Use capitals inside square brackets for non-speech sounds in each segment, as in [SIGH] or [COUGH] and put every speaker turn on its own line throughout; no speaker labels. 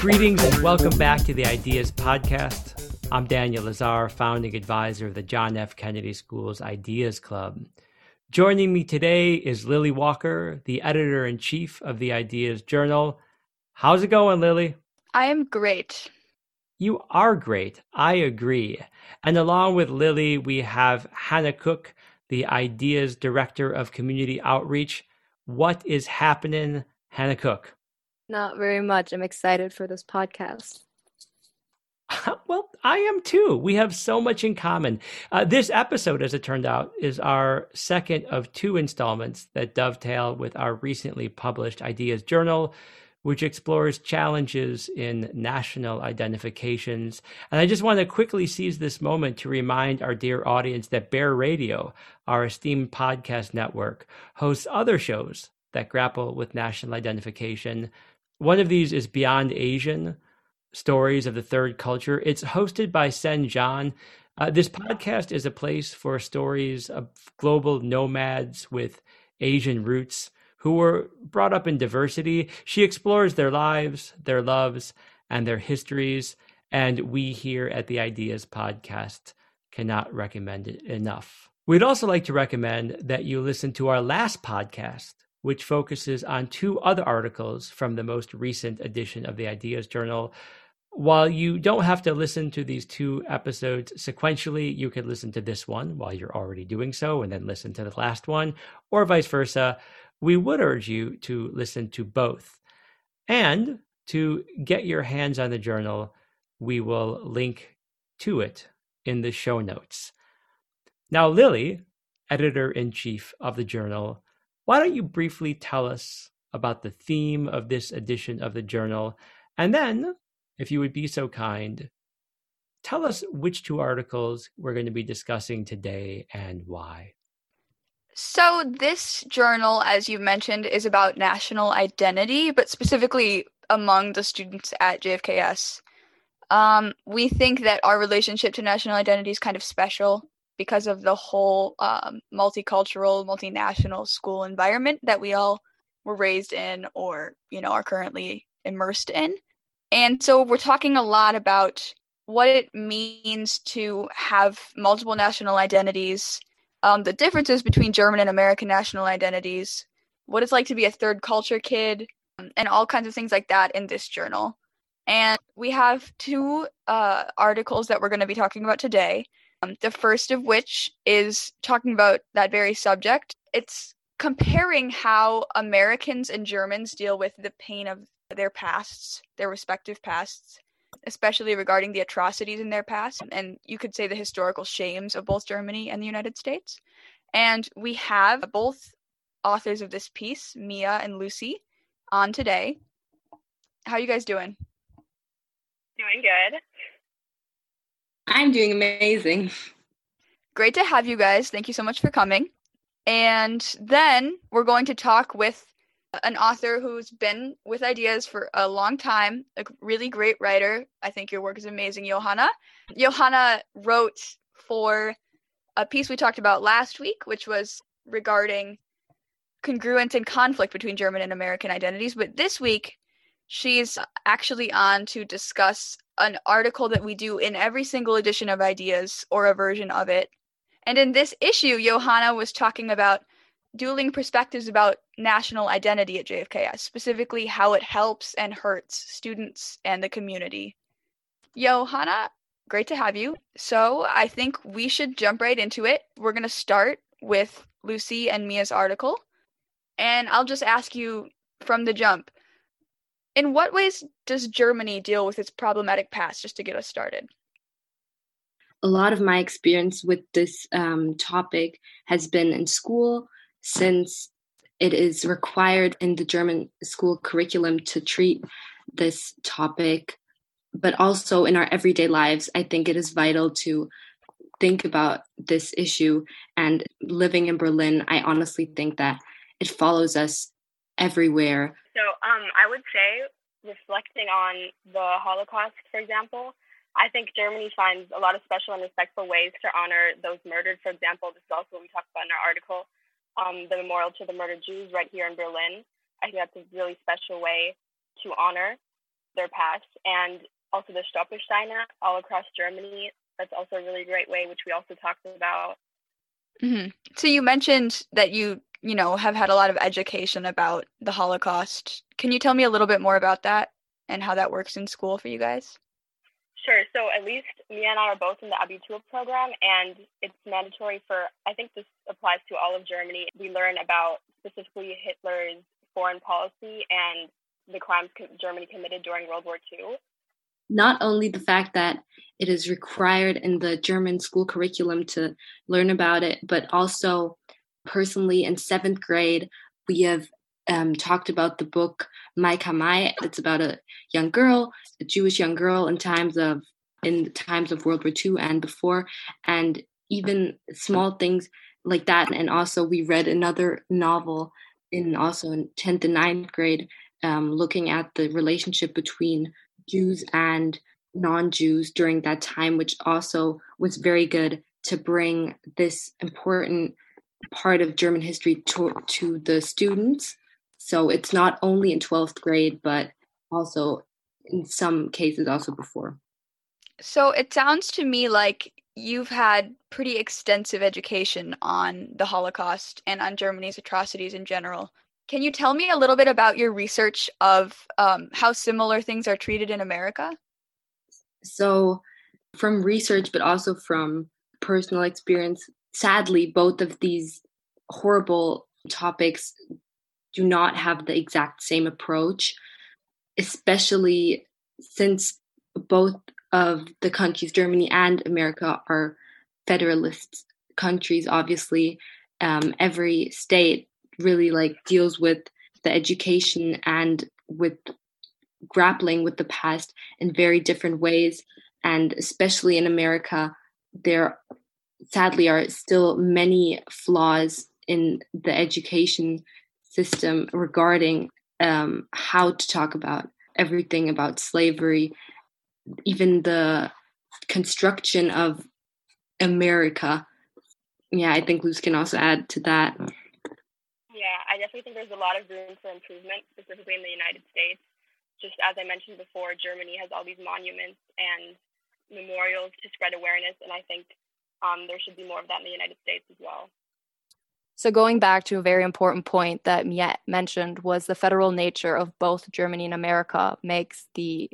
Greetings and welcome back to the Ideas Podcast. I'm Daniel Lazar, founding advisor of the John F. Kennedy School's Ideas Club. Joining me today is Lily Walker, the editor in chief of the Ideas Journal. How's it going, Lily?
I am great.
You are great. I agree. And along with Lily, we have Hannah Cook, the Ideas Director of Community Outreach. What is happening, Hannah Cook?
Not very much. I'm excited for this podcast. [LAUGHS]
well, I am too. We have so much in common. Uh, this episode, as it turned out, is our second of two installments that dovetail with our recently published Ideas Journal, which explores challenges in national identifications. And I just want to quickly seize this moment to remind our dear audience that Bear Radio, our esteemed podcast network, hosts other shows that grapple with national identification. One of these is Beyond Asian Stories of the Third Culture. It's hosted by Sen John. Uh, this podcast is a place for stories of global nomads with Asian roots who were brought up in diversity. She explores their lives, their loves, and their histories. And we here at the Ideas Podcast cannot recommend it enough. We'd also like to recommend that you listen to our last podcast, which focuses on two other articles from the most recent edition of the Ideas Journal. While you don't have to listen to these two episodes sequentially, you could listen to this one while you're already doing so and then listen to the last one, or vice versa we would urge you to listen to both. And to get your hands on the journal, we will link to it in the show notes. Now, Lily, editor in chief of the journal, why don't you briefly tell us about the theme of this edition of the journal? And then, if you would be so kind, tell us which two articles we're going to be discussing today and why.
So, this journal, as you mentioned, is about national identity, but specifically among the students at JFKS. Um, we think that our relationship to national identity is kind of special because of the whole um, multicultural, multinational school environment that we all were raised in or, you know, are currently immersed in. And so we're talking a lot about what it means to have multiple national identities um, the differences between German and American national identities, what it's like to be a third culture kid, um, and all kinds of things like that in this journal. And we have two uh, articles that we're going to be talking about today. Um, the first of which is talking about that very subject. It's comparing how Americans and Germans deal with the pain of their pasts, their respective pasts, especially regarding the atrocities in their past, and you could say the historical shames of both Germany and the United States. And we have both authors of this piece, Mia and Lucy, on today. How are you guys doing?
Doing good.
I'm doing amazing.
Great to have you guys. Thank you so much for coming. And then we're going to talk with an author who's been with ideas for a long time, a really great writer. I think your work is amazing, Johanna. Johanna wrote for a piece we talked about last week, which was regarding congruence and conflict between German and American identities. But this week, she's actually on to discuss an article that we do in every single edition of Ideas or a version of it. And in this issue, Johanna was talking about dueling perspectives about national identity at JFKS, specifically how it helps and hurts students and the community. Johanna, great to have you. So I think we should jump right into it. We're going to start with Lucy and Mia's article. And I'll just ask you from the jump in what ways does Germany deal with its problematic past, just to get us started?
A lot of my experience with this um, topic has been in school since it is required in the German school curriculum to treat this topic, but also in our everyday lives, I think it is vital to think about this issue. And living in Berlin, I honestly think that it follows us everywhere.
So um, I would say, reflecting on the Holocaust, for example, I think Germany finds a lot of special and respectful ways to honor those murdered. For example, this is also what we talked about in our article, um, the memorial to the murdered Jews right here in Berlin. I think that's a really special way to honor their past. And also the Stolpersteine all across Germany. That's also a really great way, which we also talked about.
Mm-hmm. So you mentioned that you, you know, have had a lot of education about the Holocaust. Can you tell me a little bit more about that and how that works in school for you guys?
Sure. So at least Mia and I are both in the Abitur program, and it's mandatory for, I think this applies to all of Germany. We learn about specifically Hitler's foreign policy and the crimes Germany committed during World War II.
Not only the fact that it is required in the German school curriculum to learn about it, but also personally in seventh grade, we have um, talked about the book Malka Mai. It's about a young girl, a Jewish young girl in times of in times of World War II and before, and even small things like that. And also, we read another novel in also in tenth and 9th grade, um, looking at the relationship between Jews and non-Jews during that time, which also was very good to bring this important part of German history to, to the students so it's not only in 12th grade, but also in some cases also before.
So it sounds to me like you've had pretty extensive education on the Holocaust and on Germany's atrocities in general. Can you tell me a little bit about your research of um, how similar things are treated in America?
So, from research, but also from personal experience, sadly, both of these horrible topics do not have the exact same approach, especially since both of the countries, Germany and America, are federalist countries. Obviously, um, every state really like deals with the education and with grappling with the past in very different ways. And especially in America, there sadly are still many flaws in the education system regarding um, how to talk about everything about slavery, even the construction of America. Yeah, I think Luz can also add to that.
Yeah, I definitely think there's a lot of room for improvement, specifically in the United States. Just as I mentioned before, Germany has all these monuments and memorials to spread awareness, and I think um, there should be more of that in the United States as well.
So, going back to a very important point that Miette mentioned was the federal nature of both Germany and America makes the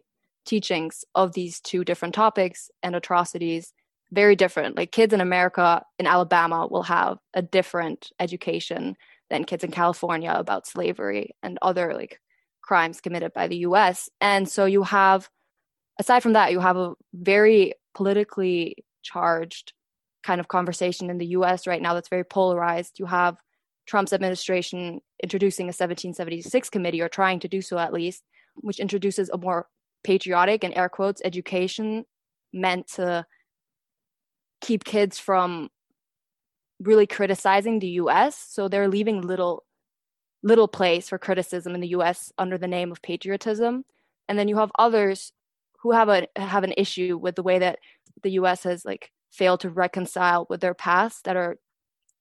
teachings of these two different topics and atrocities very different. Like kids in America, in Alabama, will have a different education than kids in California about slavery and other like crimes committed by the US. And so you have, aside from that, you have a very politically charged kind of conversation in the US right now that's very polarized. You have Trump's administration introducing a 1776 committee, or trying to do so at least, which introduces a more patriotic and air quotes education meant to keep kids from really criticizing the US. So they're leaving little little place for criticism in the US under the name of patriotism. And then you have others who have a have an issue with the way that the US has like fail to reconcile with their past that are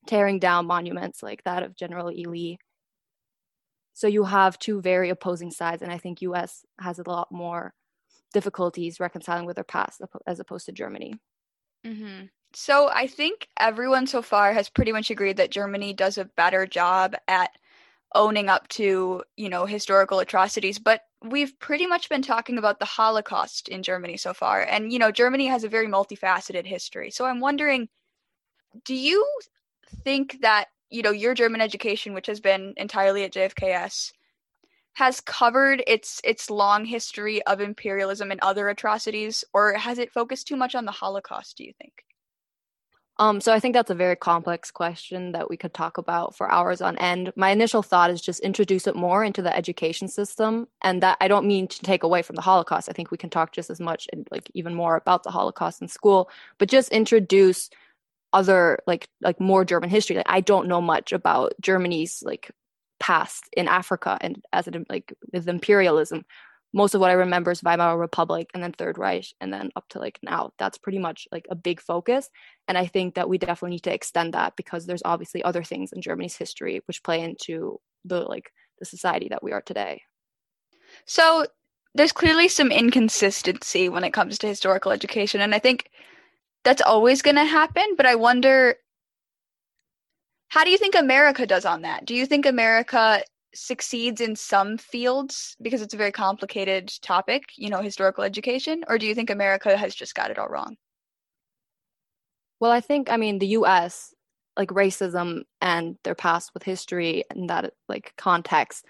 tearing down monuments like that of General Ely. So you have two very opposing sides, and I think U.S. has a lot more difficulties reconciling with their past as opposed to Germany.
Mm-hmm. So I think everyone so far has pretty much agreed that Germany does a better job at owning up to you know historical atrocities, but we've pretty much been talking about the Holocaust in Germany so far. And, you know, Germany has a very multifaceted history. So I'm wondering do you think that, you know, your German education, which has been entirely at JFKS, has covered its its long history of imperialism and other atrocities or has it focused too much on the holocaust do you think
um, so I think that's a very complex question that we could talk about for hours on end. My initial thought is just introduce it more into the education system, and that I don't mean to take away from the Holocaust. I think we can talk just as much and like even more about the Holocaust in school, but just introduce other like like more German history. Like I don't know much about Germany's like past in Africa and as it like with imperialism, most of what I remember is Weimar Republic and then Third Reich and then up to like now. That's pretty much like a big focus. And I think that we definitely need to extend that because there's obviously other things in Germany's history which play into the like the society that we are today.
So there's clearly some inconsistency when it comes to historical education. And I think that's always going to happen. But I wonder how do you think America does on that? Do you think America succeeds in some fields because it's a very complicated topic, you know, historical education? Or do you think America has just got it all wrong?
Well, I think, I mean, the US, like racism and their past with history and that like context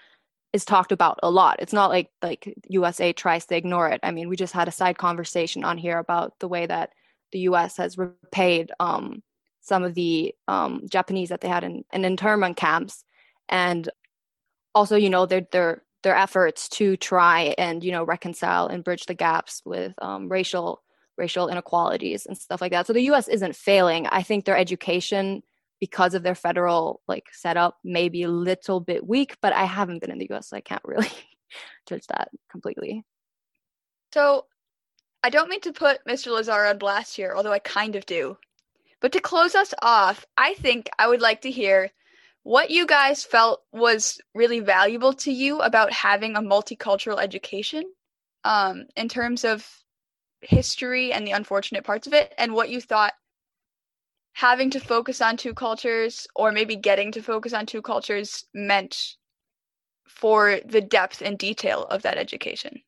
is talked about a lot. It's not like like USA tries to ignore it. I mean, we just had a side conversation on here about the way that the US has repaid um, some of the um, Japanese that they had in, in internment camps and also you know their their their efforts to try and you know reconcile and bridge the gaps with um, racial racial inequalities and stuff like that. So the us isn't failing. I think their education because of their federal like setup may be a little bit weak but i haven't been in the us so i can't really [LAUGHS] judge that completely.
So i don't mean to put mr lazar on blast here although i kind of do. But to close us off i think i would like to hear what you guys felt was really valuable to you about having a multicultural education um, in terms of history and the unfortunate parts of it, and what you thought having to focus on two cultures or maybe getting to focus on two cultures meant for the depth and detail of that education.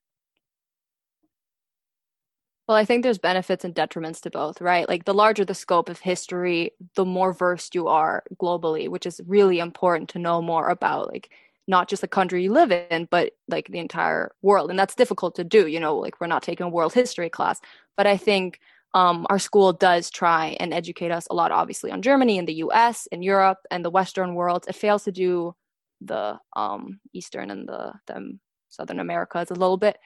Well, I think there's benefits and detriments to both, right? Like the larger the scope of history, the more versed you are globally, which is really important to know more about like not just the country you live in, but like the entire world. And that's difficult to do, you know, like we're not taking a world history class, but I think um, our school does try and educate us a lot, obviously, on Germany and the US and Europe and the Western world. It fails to do the um, Eastern and the, the Southern Americas a little bit.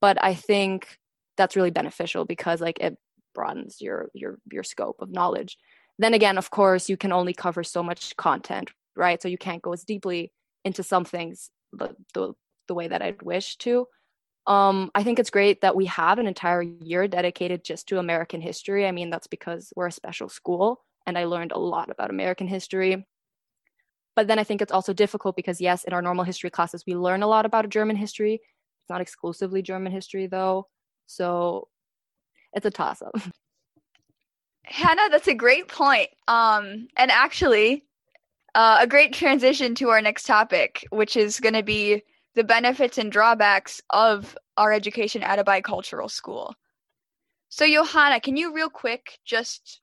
But I think that's really beneficial because like it broadens your your your scope of knowledge then again of course you can only cover so much content right so you can't go as deeply into some things the the, the way that i'd wish to um, I think it's great that we have an entire year dedicated just to American history. I mean, that's because we're a special school and I learned a lot about American history. But then I think it's also difficult because, yes, in our normal history classes, we learn a lot about German history. It's not exclusively German history, though. So it's a toss up. [LAUGHS]
Hannah, that's a great point. Um, and actually, uh, a great transition to our next topic, which is going to be the benefits and drawbacks of our education at a bicultural school. So, Johanna, can you real quick just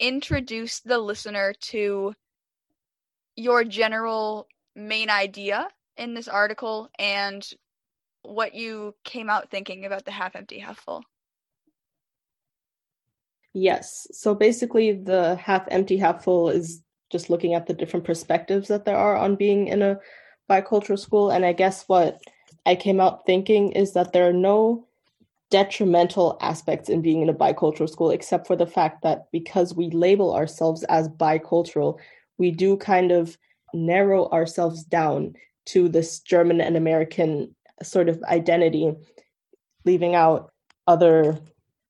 introduce the listener to your general main idea in this article and what you came out thinking about the half empty, half full.
Yes. So basically, the half empty, half full is just looking at the different perspectives that there are on being in a bicultural school. And I guess what I came out thinking is that there are no detrimental aspects in being in a bicultural school, except for the fact that because we label ourselves as bicultural, we do kind of narrow ourselves down to this German and American sort of identity, leaving out other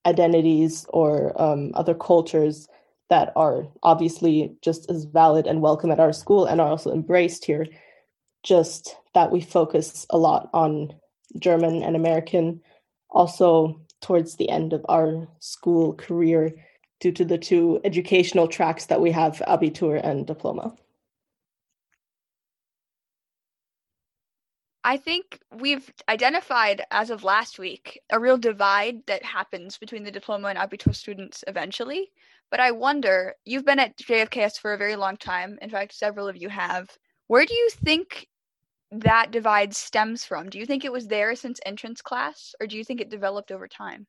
identities or um, other cultures that are obviously just as valid and welcome at our school and are also embraced here. Just that we focus a lot on German and American. Also, towards the end of our school career, due to the two educational tracks that we have, Abitur and Diploma.
I think we've identified as of last week a real divide that happens between the diploma and abitur students eventually. But I wonder, you've been at JFKS for a very long time. In fact, several of you have. Where do you think that divide stems from? Do you think it was there since entrance class, or do you think it developed over time?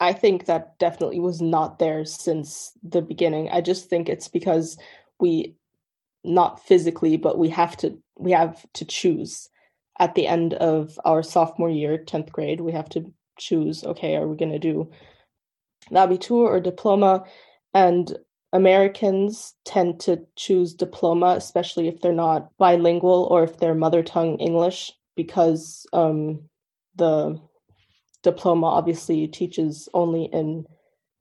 I think that definitely was not there since the beginning. I just think it's because we not physically, but we have to we have to choose at the end of our sophomore year, 10th grade, we have to choose, okay, are we going to do Abitur or diploma? And Americans tend to choose diploma, especially if they're not bilingual or if they're mother tongue English, because um, the diploma obviously teaches only in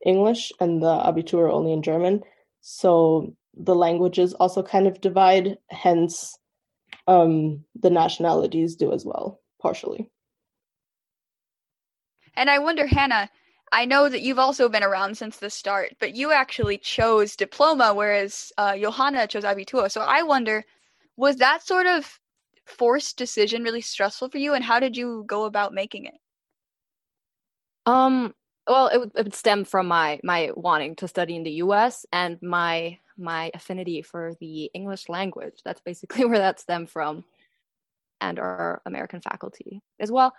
English and the Abitur only in German. So the languages also kind of divide, hence, um, the nationalities do as well, partially.
And I wonder, Hannah, I know that you've also been around since the start, but you actually chose diploma, whereas uh, Johanna chose Abitur. So I wonder, was that sort of forced decision really stressful for you, and how did you go about making it?
Um. Well, it would, it would stem from my my wanting to study in the U.S. and my my affinity for the English language. That's basically [LAUGHS] where that stemmed from, and our American faculty as well.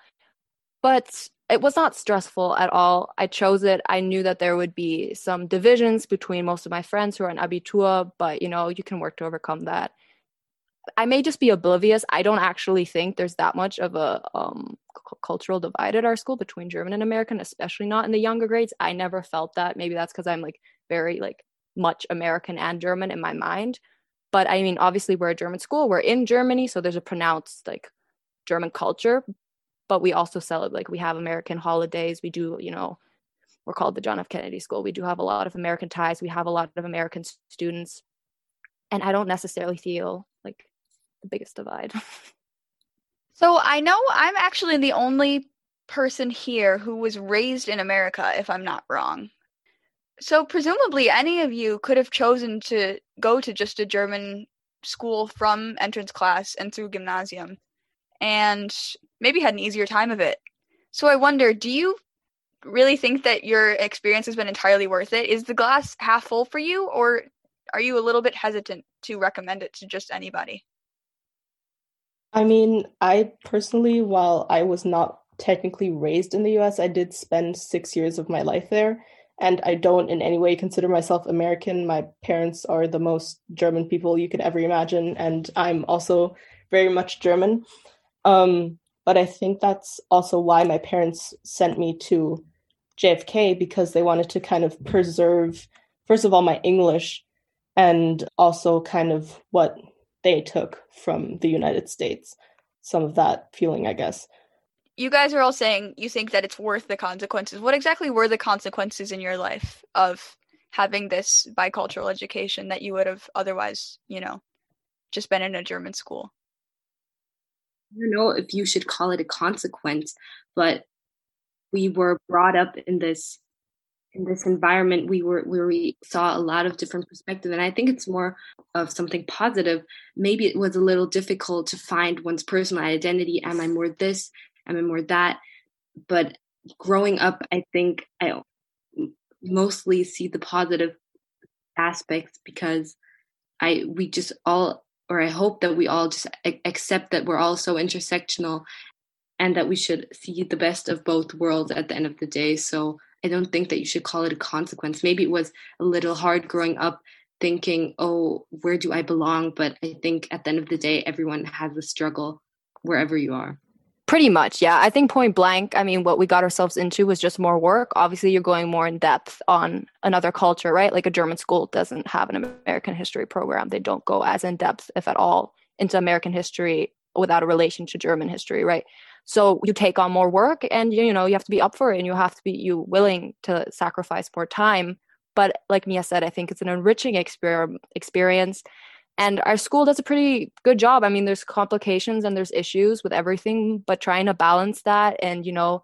But it was not stressful at all. I chose it. I knew that there would be some divisions between most of my friends who are in Abitur, but you know, you can work to overcome that. I may just be oblivious. I don't actually think there's that much of a um, c- cultural divide at our school between German and American, especially not in the younger grades. I never felt that. Maybe that's because I'm like very like much American and German in my mind. But I mean, obviously, we're a German school. We're in Germany, so there's a pronounced like German culture but we also celebrate like we have American holidays. We do, you know, we're called the John F. Kennedy School. We do have a lot of American ties. We have a lot of American students. And I don't necessarily feel like the biggest divide. [LAUGHS]
so I know I'm actually the only person here who was raised in America, if I'm not wrong. So presumably any of you could have chosen to go to just a German school from entrance class and through gymnasium and maybe had an easier time of it. So I wonder, do you really think that your experience has been entirely worth it? Is the glass half full for you, or are you a little bit hesitant to recommend it to just anybody?
I mean, I personally, while I was not technically raised in the US, I did spend six years of my life there. And I don't in any way consider myself American. My parents are the most German people you could ever imagine. And I'm also very much German. Um, but I think that's also why my parents sent me to JFK because they wanted to kind of preserve, first of all, my English and also kind of what they took from the United States. Some of that feeling, I guess.
You guys are all saying you think that it's worth the consequences. What exactly were the consequences in your life of having this bicultural education that you would have otherwise, you know, just been in a German school?
I don't know if you should call it a consequence, but we were brought up in this in this environment we were where we saw a lot of different perspectives and i think it's more of something positive maybe it was a little difficult to find one's personal identity am i more this am i more that but growing up i think i mostly see the positive aspects because i we just all or I hope that we all just accept that we're all so intersectional and that we should see the best of both worlds at the end of the day. So I don't think that you should call it a consequence. Maybe it was a little hard growing up thinking, oh, where do I belong? But I think at the end of the day, everyone has a struggle wherever you are.
Pretty much, yeah. I think point blank, I mean, what we got ourselves into was just more work. Obviously, you're going more in depth on another culture, right? Like a German school doesn't have an American history program. They don't go as in depth, if at all, into American history without a relation to German history, right? So you take on more work and you know, you have to be up for it and you have to be you willing to sacrifice more time. But like Mia said, I think it's an enriching exper- experience and our school does a pretty good job. I mean there's complications and there's issues with everything but trying to balance that and you know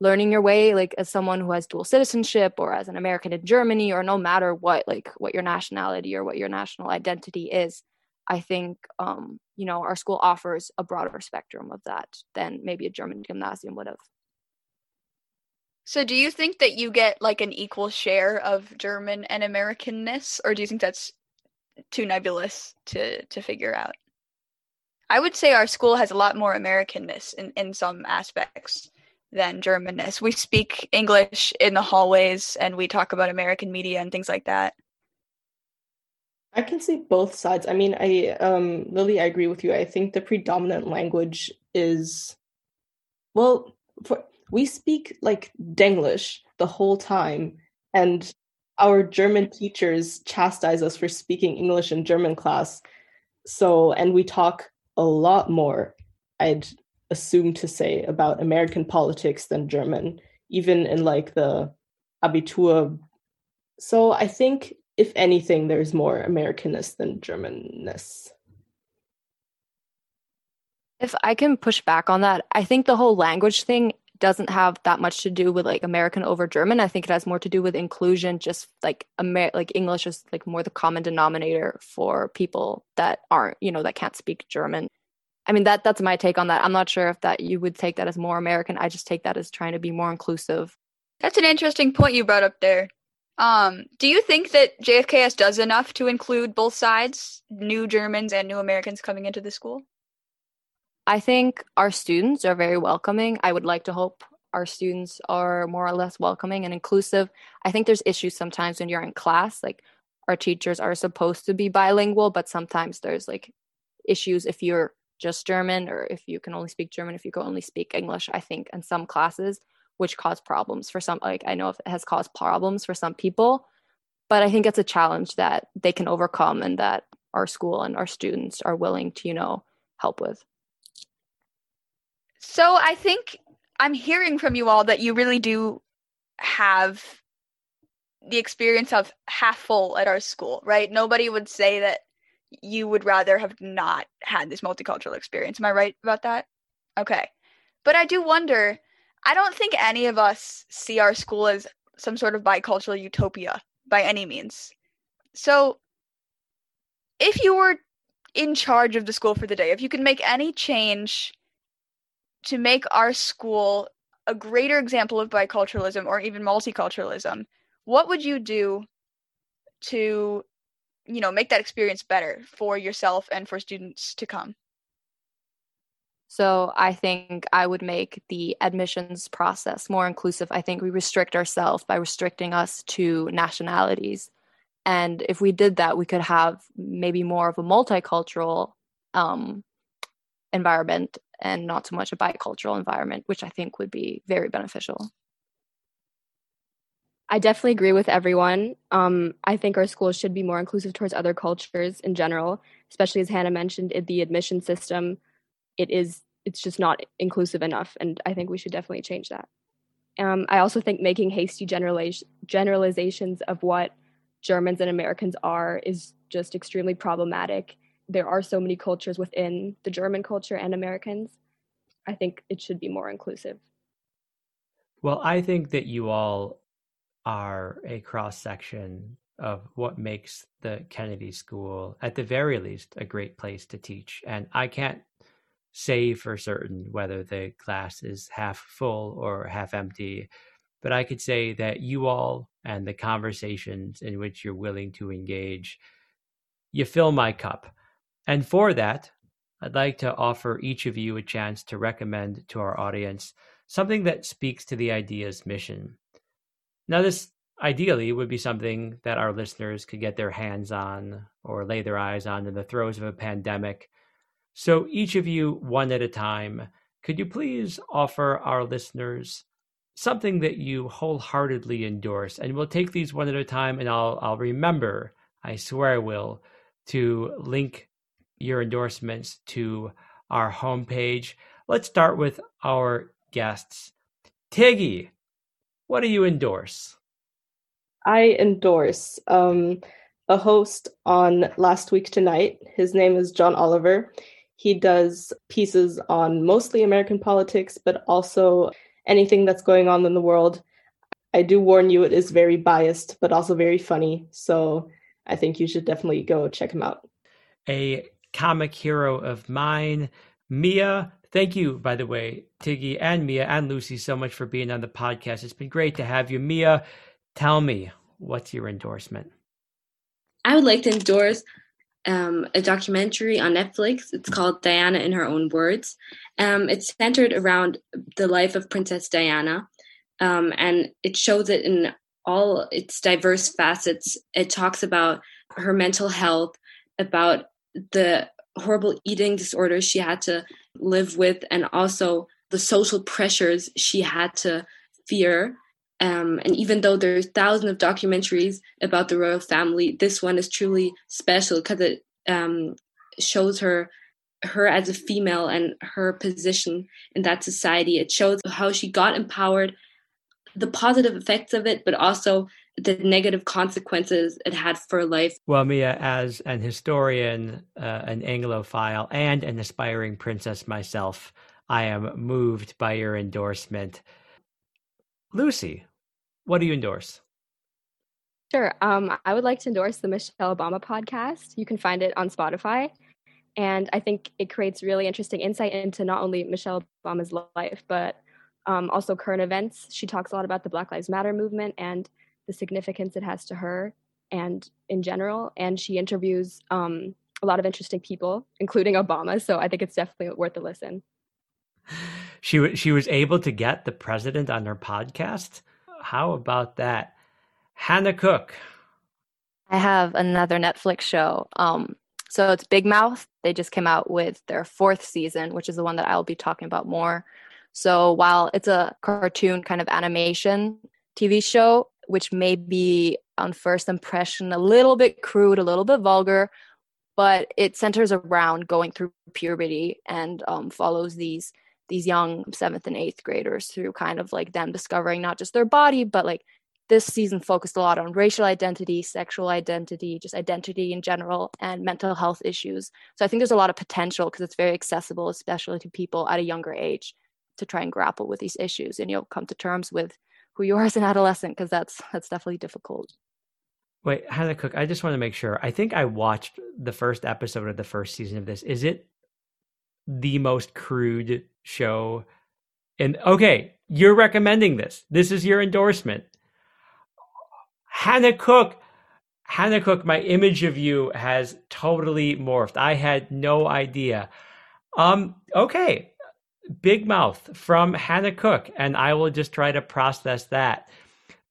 learning your way like as someone who has dual citizenship or as an american in germany or no matter what like what your nationality or what your national identity is i think um you know our school offers a broader spectrum of that than maybe a german gymnasium would have.
So do you think that you get like an equal share of german and americanness or do you think that's too nebulous to to figure out. I would say our school has a lot more Americanness in, in some aspects than Germanness. We speak English in the hallways and we talk about American media and things like that.
I can see both sides. I mean, I um Lily, I agree with you. I think the predominant language is well, for, we speak like Denglish the whole time and our German teachers chastise us for speaking English in German class. So, and we talk a lot more, I'd assume to say, about American politics than German, even in like the Abitur. So, I think if anything, there's more Americanness than Germanness.
If I can push back on that, I think the whole language thing doesn't have that much to do with like American over German. I think it has more to do with inclusion, just like Amer- like English is like more the common denominator for people that aren't, you know, that can't speak German. I mean that that's my take on that. I'm not sure if that you would take that as more American. I just take that as trying to be more inclusive.
That's an interesting point you brought up there. Um, do you think that JFKS does enough to include both sides, new Germans and new Americans coming into the school?
I think our students are very welcoming. I would like to hope our students are more or less welcoming and inclusive. I think there's issues sometimes when you're in class, like our teachers are supposed to be bilingual, but sometimes there's like issues if you're just German or if you can only speak German, if you can only speak English, I think in some classes, which cause problems for some, like I know it has caused problems for some people, but I think it's a challenge that they can overcome and that our school and our students are willing to, you know, help with.
So I think I'm hearing from you all that you really do have the experience of half full at our school, right? Nobody would say that you would rather have not had this multicultural experience. Am I right about that? Okay. But I do wonder, I don't think any of us see our school as some sort of bicultural utopia by any means. So if you were in charge of the school for the day, if you could make any change to make our school a greater example of biculturalism or even multiculturalism, what would you do to you know make that experience better for yourself and for students to come?
So I think I would make the admissions process more inclusive. I think we restrict ourselves by restricting us to nationalities. And if we did that, we could have maybe more of a multicultural um, environment and not so much a bicultural environment, which I think would be very beneficial.
I definitely agree with everyone. Um, I think our schools should be more inclusive towards other cultures in general, especially as Hannah mentioned, in the admission system, it is it's just not inclusive enough, and I think we should definitely change that. Um, I also think making hasty generaliz- generalizations of what Germans and Americans are is just extremely problematic there are so many cultures within the German culture and Americans. I think it should be more inclusive.
Well, I think that you all are a cross section of what makes the Kennedy School, at the very least, a great place to teach. And I can't say for certain whether the class is half full or half empty, but I could say that you all and the conversations in which you're willing to engage, you fill my cup. And for that, I'd like to offer each of you a chance to recommend to our audience something that speaks to the idea's mission. Now, this ideally would be something that our listeners could get their hands on or lay their eyes on in the throes of a pandemic. So, each of you, one at a time, could you please offer our listeners something that you wholeheartedly endorse? And we'll take these one at a time, and I'll I'll remember. I swear I will to link your endorsements to our homepage. Let's start with our guests. Tiggy, what do you endorse?
I endorse um, a host on Last Week Tonight. His name is John Oliver. He does pieces on mostly American politics, but also anything that's going on in the world. I do warn you, it is very biased, but also very funny. So I think you should definitely go check him out.
A comic hero of mine, Mia. Thank you, by the way, Tiggy and Mia and Lucy, so much for being on the podcast. It's been great to have you. Mia, tell me, what's your endorsement?
I would like to endorse um, a documentary on Netflix. It's called Diana in Her Own Words. Um, it's centered around the life of Princess Diana, um, and it shows it in all its diverse facets. It talks about her mental health, about the horrible eating disorders she had to live with and also the social pressures she had to fear Um, and even though there's thousands of documentaries about the royal family, this one is truly special because it um, shows her her as a female and her position in that society. It shows how she got empowered, the positive effects of it, but also the negative consequences it had for life.
Well, Mia, as an historian, uh, an Anglophile, and an aspiring princess myself, I am moved by your endorsement. Lucy, what do you endorse?
Sure. Um, I would like to endorse the Michelle Obama podcast. You can find it on Spotify. And I think it creates really interesting insight into not only Michelle Obama's life, but um, also current events. She talks a lot about the Black Lives Matter movement and the significance it has to her and in general. And she interviews um, a lot of interesting people, including Obama. So I think it's definitely worth a listen.
She she was able to get the president on her podcast. How about that, Hannah Cook?
I have another Netflix show. Um, so it's Big Mouth. They just came out with their fourth season, which is the one that I'll be talking about more. So while it's a cartoon kind of animation TV show, which may be on first impression a little bit crude, a little bit vulgar, but it centers around going through puberty and um, follows these these young seventh and eighth graders through kind of like them discovering not just their body, but like this season focused a lot on racial identity, sexual identity, just identity in general, and mental health issues. So I think there's a lot of potential because it's very accessible, especially to people at a younger age, to try and grapple with these issues and you'll come to terms with who you are as an adolescent because that's that's definitely difficult.
Wait, Hannah Cook, I just want to make sure. I think I watched the first episode of the first season of this. Is it the most crude show? And okay, you're recommending this. This is your endorsement. Hannah Cook, Hannah Cook, my image of you has totally morphed. I had no idea. Um, okay, Big Mouth from Hannah Cook, and I will just try to process that.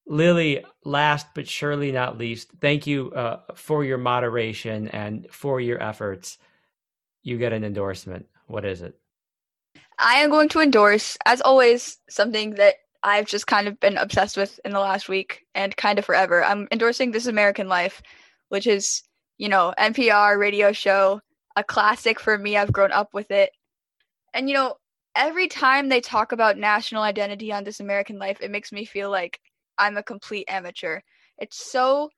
Lily, last but surely not least, thank you uh, for your moderation and for your efforts. You get an endorsement. What is it?
I am going to endorse, as always, something that I've just kind of been obsessed with in the last week and kind of forever. I'm endorsing This American Life, which is, you know, NPR radio show, a classic for me. I've grown up with it. And, you know, every time they talk about national identity on This American Life, it makes me feel like I'm a complete amateur. It's so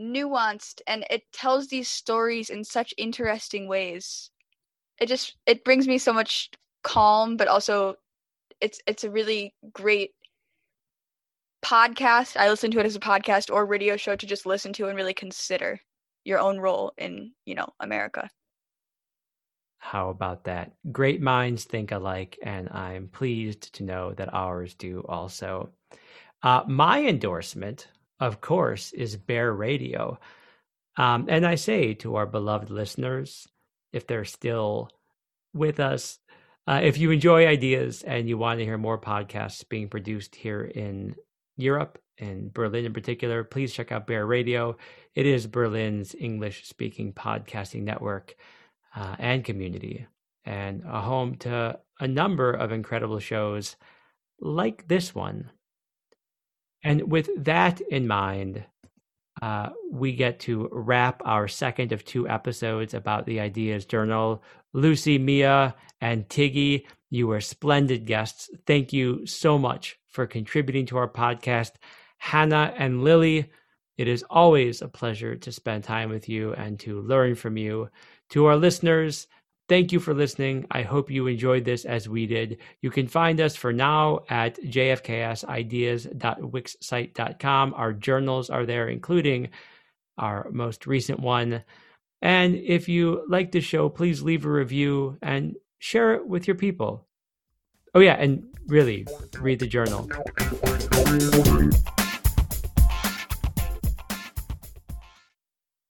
nuanced and it tells these stories in such interesting ways. It just it brings me so much calm, but also it's it's a really great podcast. I listen to it as a podcast or radio show to just listen to and really consider your own role in, you know, America.
How about that? Great minds think alike, and I'm pleased to know that ours do also. Uh, my endorsement, of course, is Bear Radio. Um, and I say to our beloved listeners, if they're still with us, uh, if you enjoy ideas and you want to hear more podcasts being produced here in Europe and Berlin in particular, please check out Bear Radio. It is Berlin's English speaking podcasting network uh, and community, and a home to a number of incredible shows like this one. And with that in mind, uh, we get to wrap our second of two episodes about the Ideas Journal. Lucy, Mia, and Tiggy, you were splendid guests. Thank you so much for contributing to our podcast. Hannah and Lily, it is always a pleasure to spend time with you and to learn from you. To our listeners, thank you for listening. I hope you enjoyed this as we did. You can find us for now at jfksideas.wixsite.com. Our journals are there, including our most recent one. And if you like the show, please leave a review and share it with your people. Oh, yeah, and really read the journal.